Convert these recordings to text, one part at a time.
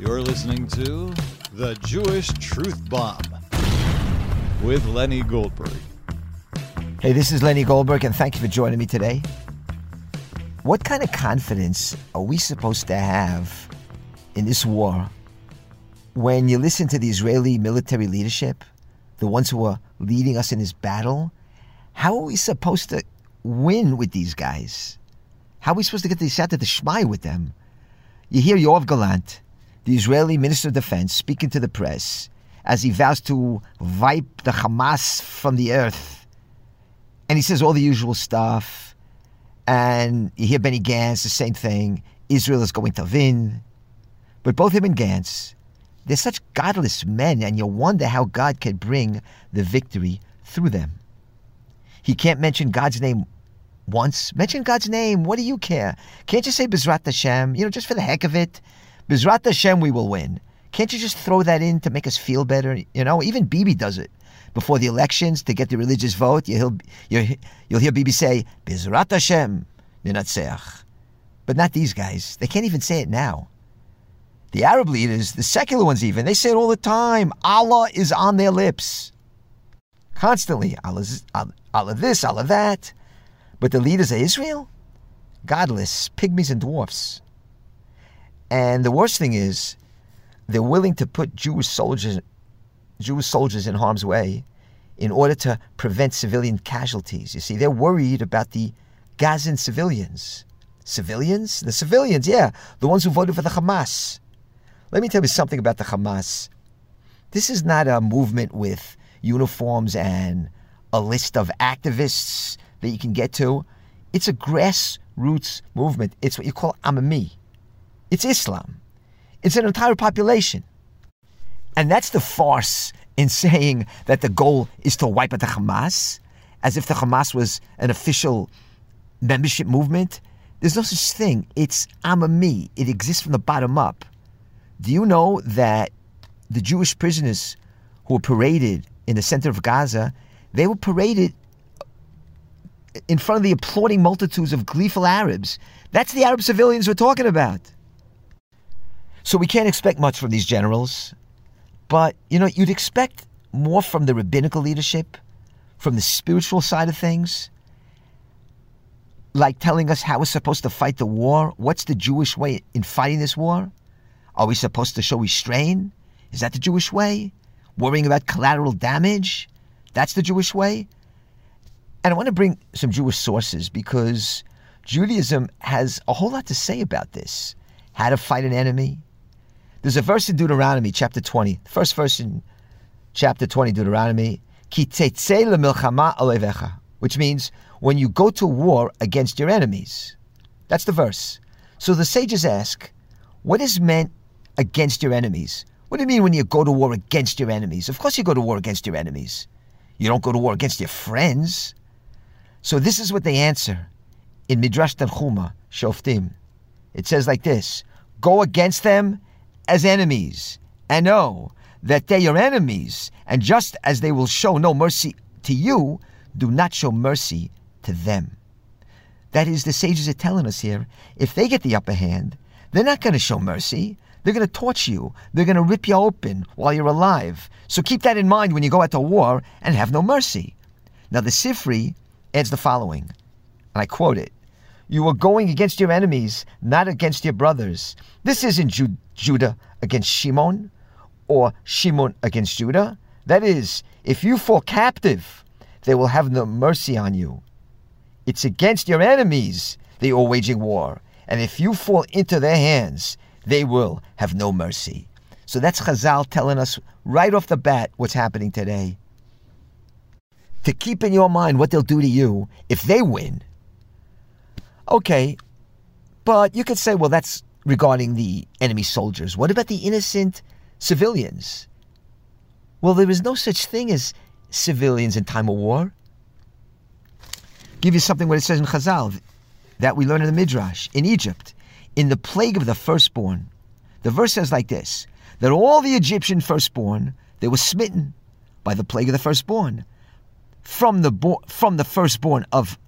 You're listening to The Jewish Truth Bomb with Lenny Goldberg. Hey, this is Lenny Goldberg, and thank you for joining me today. What kind of confidence are we supposed to have in this war when you listen to the Israeli military leadership, the ones who are leading us in this battle? How are we supposed to win with these guys? How are we supposed to get the Sata to Shmai with them? You hear Yoav Gallant, the Israeli Minister of Defense, speaking to the press as he vows to wipe the Hamas from the earth. And he says all the usual stuff. And you hear Benny Gantz, the same thing. Israel is going to win. But both him and Gantz, they're such godless men, and you wonder how God can bring the victory through them. He can't mention God's name once. Mention God's name. What do you care? Can't you say Bezrat Hashem? You know, just for the heck of it. Bezrat Hashem, we will win. Can't you just throw that in to make us feel better? You know, even Bibi does it before the elections to get the religious vote. You'll, you'll, hear Bibi say, Bezrat Hashem, Ninatseach. But not these guys. They can't even say it now. The Arab leaders, the secular ones even, they say it all the time. Allah is on their lips. Constantly. Allah, Allah this, Allah that. But the leaders of Israel? Godless, pygmies and dwarfs. And the worst thing is, they're willing to put Jewish soldiers, Jewish soldiers in harm's way in order to prevent civilian casualties. You see, they're worried about the Gazan civilians. Civilians? The civilians, yeah, the ones who voted for the Hamas. Let me tell you something about the Hamas. This is not a movement with uniforms and a list of activists that you can get to. It's a grassroots movement. It's what you call Amami. It's Islam. It's an entire population. And that's the farce in saying that the goal is to wipe out the Hamas, as if the Hamas was an official membership movement. There's no such thing. It's Amami. It exists from the bottom up. Do you know that the Jewish prisoners who were paraded in the center of Gaza, they were paraded in front of the applauding multitudes of gleeful Arabs. That's the Arab civilians we're talking about. So we can't expect much from these generals. But, you know, you'd expect more from the rabbinical leadership, from the spiritual side of things, like telling us how we're supposed to fight the war. What's the Jewish way in fighting this war? Are we supposed to show restraint? Is that the Jewish way? Worrying about collateral damage? That's the Jewish way? And I want to bring some Jewish sources because Judaism has a whole lot to say about this. How to fight an enemy. There's a verse in Deuteronomy, chapter 20, the first verse in chapter 20, Deuteronomy, which means when you go to war against your enemies. That's the verse. So the sages ask, what is meant against your enemies? What do you mean when you go to war against your enemies? Of course you go to war against your enemies. You don't go to war against your friends. So this is what they answer in Midrash Tanchuma, Shoftim. It says like this Go against them as enemies, and know that they are enemies, and just as they will show no mercy to you, do not show mercy to them. That is, the sages are telling us here if they get the upper hand, they're not going to show mercy. They're going to torture you. They're going to rip you open while you're alive. So keep that in mind when you go out to war and have no mercy. Now, the Sifri adds the following, and I quote it You are going against your enemies, not against your brothers. This isn't Ju- Judah against Shimon or Shimon against Judah. That is, if you fall captive, they will have no mercy on you. It's against your enemies they are waging war. And if you fall into their hands, they will have no mercy. So that's Chazal telling us right off the bat what's happening today to keep in your mind what they'll do to you if they win. Okay, but you could say, well, that's regarding the enemy soldiers. What about the innocent civilians? Well, there is no such thing as civilians in time of war. Give you something what it says in Chazal that we learn in the Midrash in Egypt, in the plague of the firstborn. The verse says like this: that all the Egyptian firstborn they were smitten by the plague of the firstborn from the bo- from the firstborn of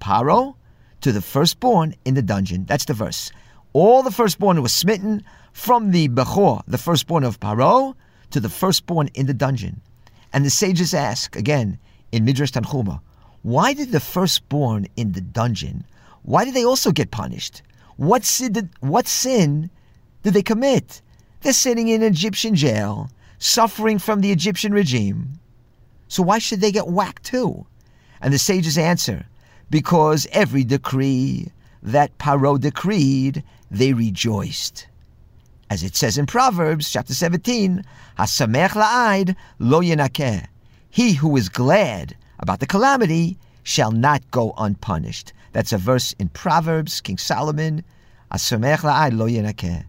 Paro to the firstborn in the dungeon. That's the verse. All the firstborn were smitten, from the Bechor, the firstborn of Paro, to the firstborn in the dungeon. And the sages ask, again, in Midrash Tanchuma, why did the firstborn in the dungeon, why did they also get punished? What sin did, what sin did they commit? They're sitting in an Egyptian jail, suffering from the Egyptian regime. So why should they get whacked too? And the sages answer, because every decree that Paro decreed, they rejoiced. As it says in Proverbs chapter 17, Hasamech la'aid. He who is glad about the calamity shall not go unpunished. That's a verse in Proverbs, King Solomon, Hasamech la'aid lo.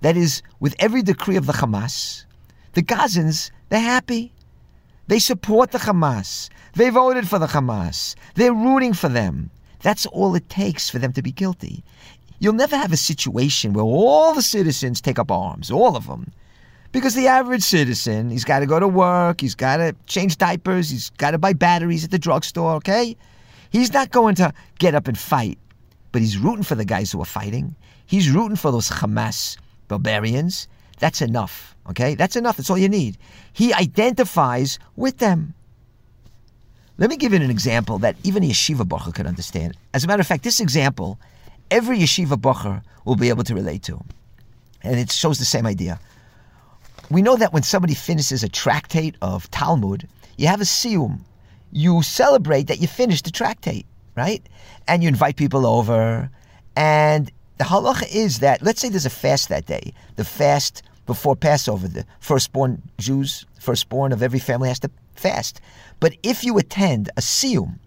That is, with every decree of the Hamas, the Gazans, they're happy. They support the Hamas. They voted for the Hamas. They're rooting for them. That's all it takes for them to be guilty. You'll never have a situation where all the citizens take up arms, all of them. Because the average citizen, he's got to go to work, he's got to change diapers, he's got to buy batteries at the drugstore, okay? He's not going to get up and fight, but he's rooting for the guys who are fighting. He's rooting for those Hamas barbarians. That's enough, okay? That's enough. That's all you need. He identifies with them. Let me give you an example that even a yeshiva bacher could understand. As a matter of fact, this example, every yeshiva bacher will be able to relate to. And it shows the same idea. We know that when somebody finishes a tractate of Talmud, you have a siyum. You celebrate that you finished the tractate, right? And you invite people over. And the halacha is that, let's say there's a fast that day, the fast before Passover, the firstborn Jews, firstborn of every family has to fast. But if you attend a siyum,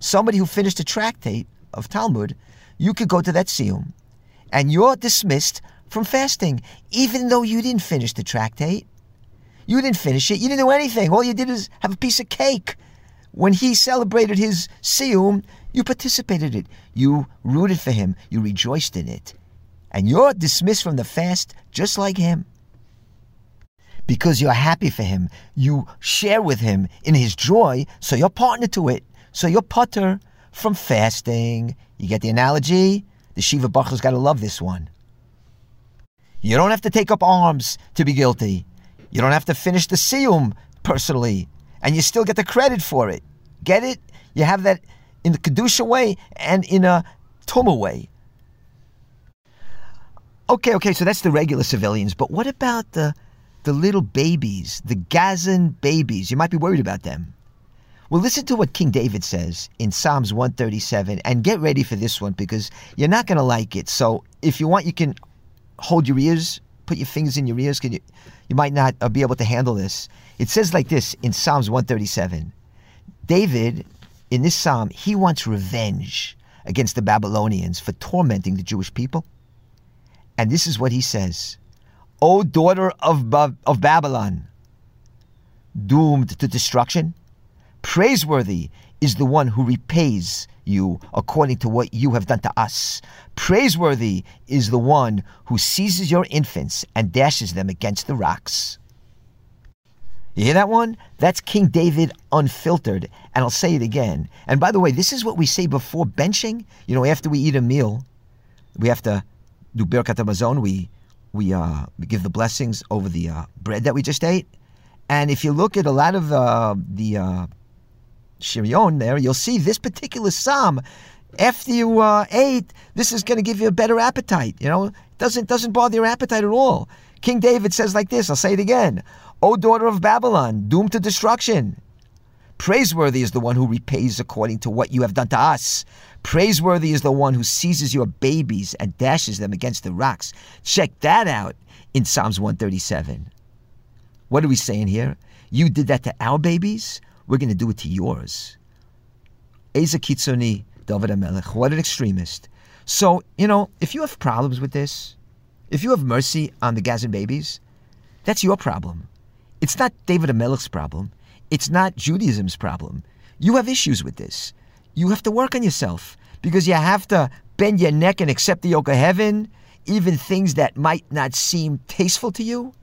somebody who finished a tractate of Talmud, you could go to that siyum, and you're dismissed from fasting, even though you didn't finish the tractate. You didn't finish it. You didn't do anything. All you did is have a piece of cake. When he celebrated his siyum, you participated in it. You rooted for him. You rejoiced in it. And you're dismissed from the fast just like him because you're happy for him. You share with him in his joy, so you're partner to it. So you're patur from fasting. You get the analogy? The yeshiva bacher's got to love this one. You don't have to take up arms to be guilty. You don't have to finish the siyum personally, and you still get the credit for it. Get it? You have that in the Kedusha way and in a Tuma way. Okay, okay, so that's the regular civilians, but what about the the little babies, the Gazan babies. You might be worried about them. Well, listen to what King David says in Psalms 137 and get ready for this one because you're not going to like it. So, if you want, you can hold your ears, put your fingers in your ears. Can you, you might not uh, be able to handle this. It says like this in Psalms 137 David, in this psalm, he wants revenge against the Babylonians for tormenting the Jewish people. And this is what he says O daughter of, ba- of Babylon, doomed to destruction, praiseworthy is the one who repays you according to what you have done to us. Praiseworthy is the one who seizes your infants and dashes them against the rocks. You hear that one? That's King David unfiltered. And I'll say it again. And by the way, this is what we say before benching. You know, after we eat a meal, we have to do Birkat Hamazon. We we uh, give the blessings over the uh, bread that we just ate. And if you look at a lot of uh, the uh, Shirion there, you'll see this particular psalm. After you uh, ate, this is going to give you a better appetite. You know, doesn't doesn't bother your appetite at all. King David says like this. I'll say it again. O daughter of Babylon, doomed to destruction. Praiseworthy is the one who repays according to what you have done to us. Praiseworthy is the one who seizes your babies and dashes them against the rocks. Check that out in Psalms 137. What are we saying here? You did that to our babies, we're going to do it to yours. Eza Kitzoni, David HaMelech, what an extremist. So, you know, if you have problems with this, if you have mercy on the Gazan babies, that's your problem. It's not David HaMelech's problem. It's not Judaism's problem. You have issues with this you have to work on yourself because you have to bend your neck and accept the yoke of heaven, even things that might not seem tasteful to you,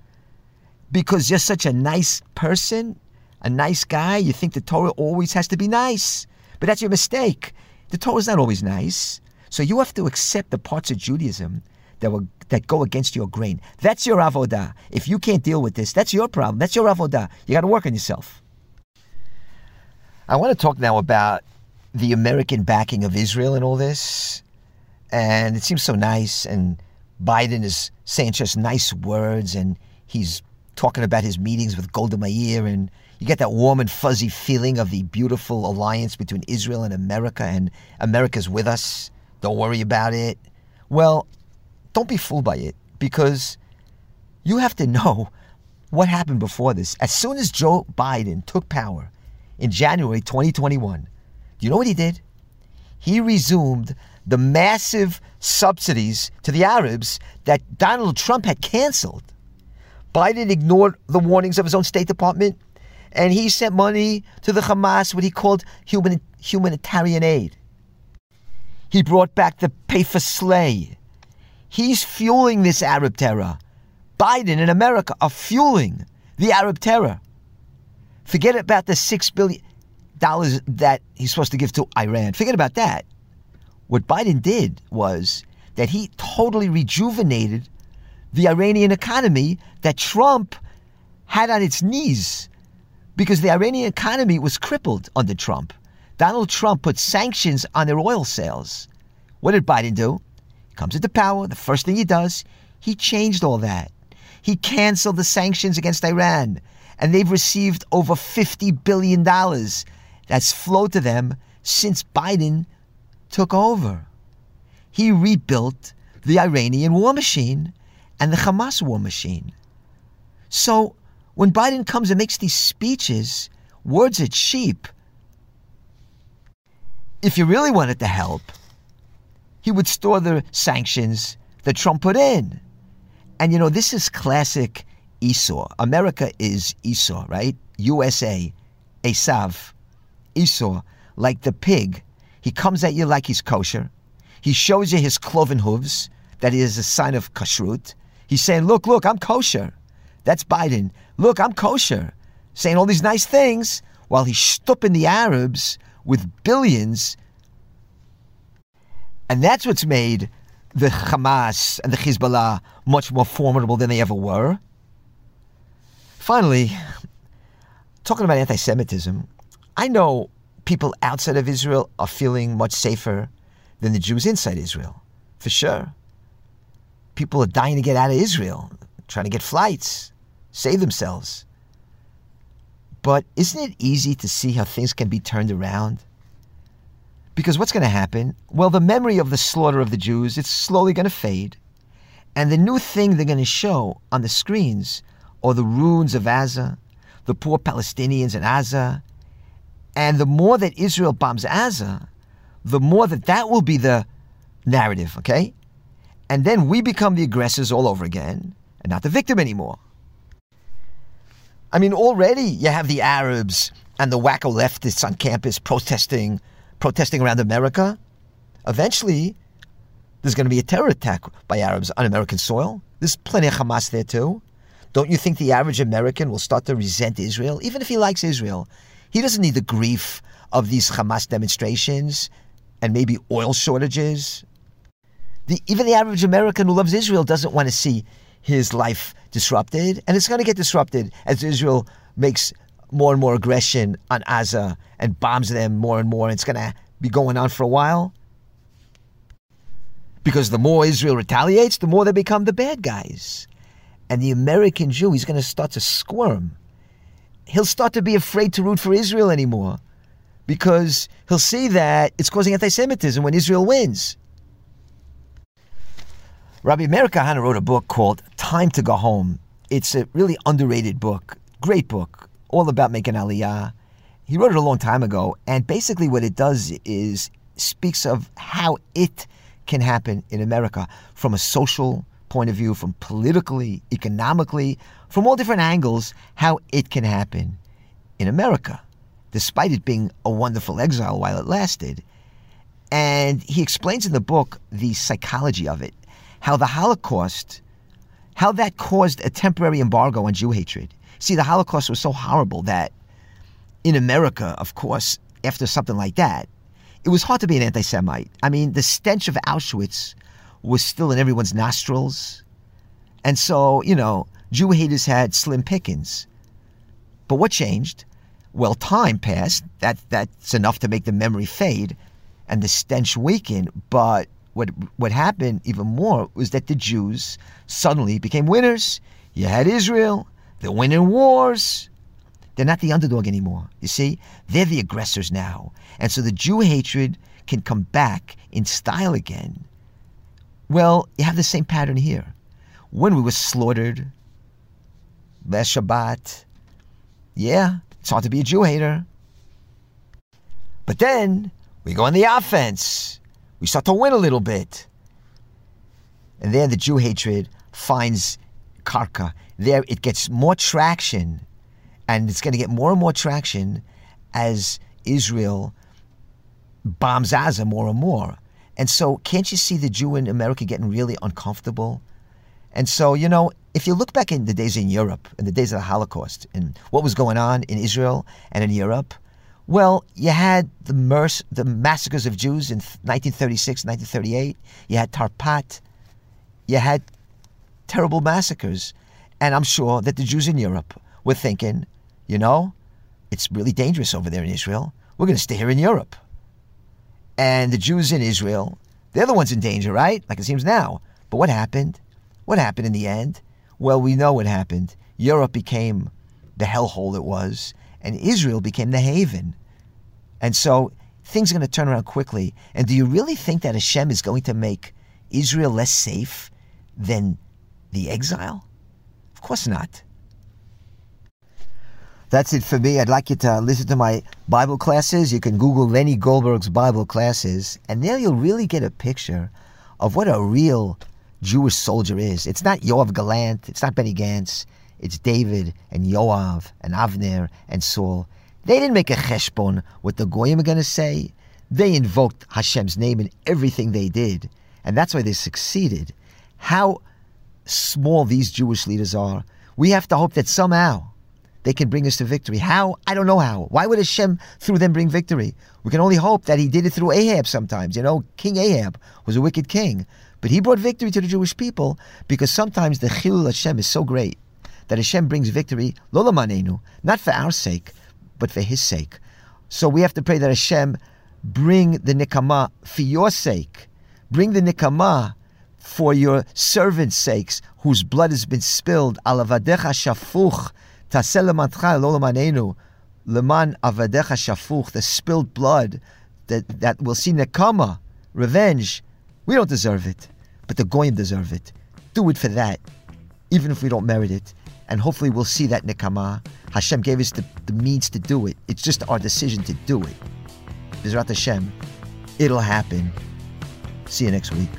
because you're such a nice person, a nice guy. You think the Torah always has to be nice, but that's your mistake. The Torah is not always nice. So you have to accept the parts of Judaism that will that go against your grain. That's your avodah. If you can't deal with this, that's your problem. That's your avodah. You got to work on yourself. I want to talk now about the American backing of Israel and all this. And it seems so nice. And Biden is saying just nice words. And he's talking about his meetings with Golda Meir. And you get that warm and fuzzy feeling of the beautiful alliance between Israel and America. And America's with us. Don't worry about it. Well, don't be fooled by it because you have to know what happened before this. As soon as Joe Biden took power in January 2021, do you know what he did? He resumed the massive subsidies to the Arabs that Donald Trump had canceled. Biden ignored the warnings of his own State Department and he sent money to the Hamas, what he called human, humanitarian aid. He brought back the pay for slay He's fueling this Arab terror. Biden and America are fueling the Arab terror. Forget about the six billion dollars that he's supposed to give to Iran. Forget about that. What Biden did was that he totally rejuvenated the Iranian economy that Trump had on its knees because the Iranian economy was crippled under Trump. Donald Trump put sanctions on their oil sales. What did Biden do? comes into power, the first thing he does, he changed all that. He canceled the sanctions against Iran, and they've received over $50 billion that's flowed to them since Biden took over. He rebuilt the Iranian war machine and the Hamas war machine. So when Biden comes and makes these speeches, words are cheap. If you really wanted to help, he would store the sanctions that Trump put in. And you know, this is classic Esau. America is Esau, right? USA, Esav, Esau, like the pig. He comes at you like he's kosher. He shows you his cloven hooves, that is a sign of kashrut. He's saying, Look, look, I'm kosher. That's Biden. Look, I'm kosher. Saying all these nice things while he's stooping the Arabs with billions and that's what's made the Hamas and the Hezbollah much more formidable than they ever were. Finally, talking about anti Semitism, I know people outside of Israel are feeling much safer than the Jews inside Israel, for sure. People are dying to get out of Israel, trying to get flights, save themselves. But isn't it easy to see how things can be turned around? Because what's going to happen? Well, the memory of the slaughter of the Jews, it's slowly going to fade. And the new thing they're going to show on the screens are the ruins of Gaza, the poor Palestinians in Gaza. And the more that Israel bombs Gaza, the more that that will be the narrative, okay? And then we become the aggressors all over again and not the victim anymore. I mean, already you have the Arabs and the wacko leftists on campus protesting protesting around America. Eventually, there's going to be a terror attack by Arabs on American soil. There's plenty of Hamas there too. Don't you think the average American will start to resent Israel, even if he likes Israel? He doesn't need the grief of these Hamas demonstrations and maybe oil shortages. The, even the average American who loves Israel doesn't want to see his life disrupted, and it's going to get disrupted as Israel makes more and more aggression on Gaza and bombs them more and more. And it's going to be going on for a while. Because the more Israel retaliates, the more they become the bad guys. And the American Jew, he's going to start to squirm. He'll start to be afraid to root for Israel anymore because he'll see that it's causing anti Semitism when Israel wins. Rabbi Meir Kahane wrote a book called Time to Go Home. It's a really underrated book, great book all about making aliyah. He wrote it a long time ago, and basically what it does is speaks of how it can happen in America from a social point of view, from politically, economically, from all different angles, how it can happen in America, despite it being a wonderful exile while it lasted. And he explains in the book the psychology of it, how the Holocaust, how that caused a temporary embargo on Jew hatred. See, the Holocaust was so horrible that in America, of course, after something like that, it was hard to be an anti Semite. I mean, the stench of Auschwitz was still in everyone's nostrils. And so, you know, Jew haters had slim pickings. But what changed? Well, time passed. That that's enough to make the memory fade and the stench weaken. But what what happened even more was that the Jews suddenly became winners. You had Israel, they're winning wars. They're not the underdog anymore. You see? They're the aggressors now. And so the Jew hatred can come back in style again. Well, you have the same pattern here. When we were slaughtered, last Shabbat, yeah, it's hard to be a Jew hater. But then we go on the offense. We start to win a little bit. And then the Jew hatred finds karka. There it gets more traction. And it's going to get more and more traction as Israel bombs Gaza more and more. And so, can't you see the Jew in America getting really uncomfortable? And so, you know, if you look back in the days in Europe, in the days of the Holocaust, and what was going on in Israel and in Europe, well, you had the, merc- the massacres of Jews in 1936, 1938. You had Tarpat. You had terrible massacres. And I'm sure that the Jews in Europe were thinking, you know, it's really dangerous over there in Israel. We're going to stay here in Europe. And the Jews in Israel, they're the ones in danger, right? Like it seems now. But what happened? What happened in the end? Well, we know what happened. Europe became the hellhole it was, and Israel became the haven. And so things are going to turn around quickly. And do you really think that Hashem is going to make Israel less safe than the exile? Of course not. That's it for me. I'd like you to listen to my Bible classes. You can Google Lenny Goldberg's Bible classes, and there you'll really get a picture of what a real Jewish soldier is. It's not Yoav Gallant, it's not Benny Gantz, it's David and Yoav and Avner and Saul. They didn't make a cheshbon what the Goyim are going to say. They invoked Hashem's name in everything they did, and that's why they succeeded. How small these Jewish leaders are. We have to hope that somehow they can bring us to victory. How? I don't know how. Why would Hashem through them bring victory? We can only hope that he did it through Ahab sometimes. You know, King Ahab was a wicked king, but he brought victory to the Jewish people because sometimes the Chilul Hashem is so great that Hashem brings victory, lolamanenu, not for our sake, but for his sake. So we have to pray that Hashem bring the nikama for your sake. Bring the nikama for your servants' sakes, whose blood has been spilled. Alavadecha shafuch Taseh lematcha lo lemanenu, leman avadecha shafuch, the spilled blood that, that will see nekama, revenge. We don't deserve it, but the goyim deserve it. Do it for that, even if we don't merit it. And hopefully we'll see that nikama. Hashem gave us the, the means to do it. It's just our decision to do it. Bizrat Hashem, it'll happen. See you next week.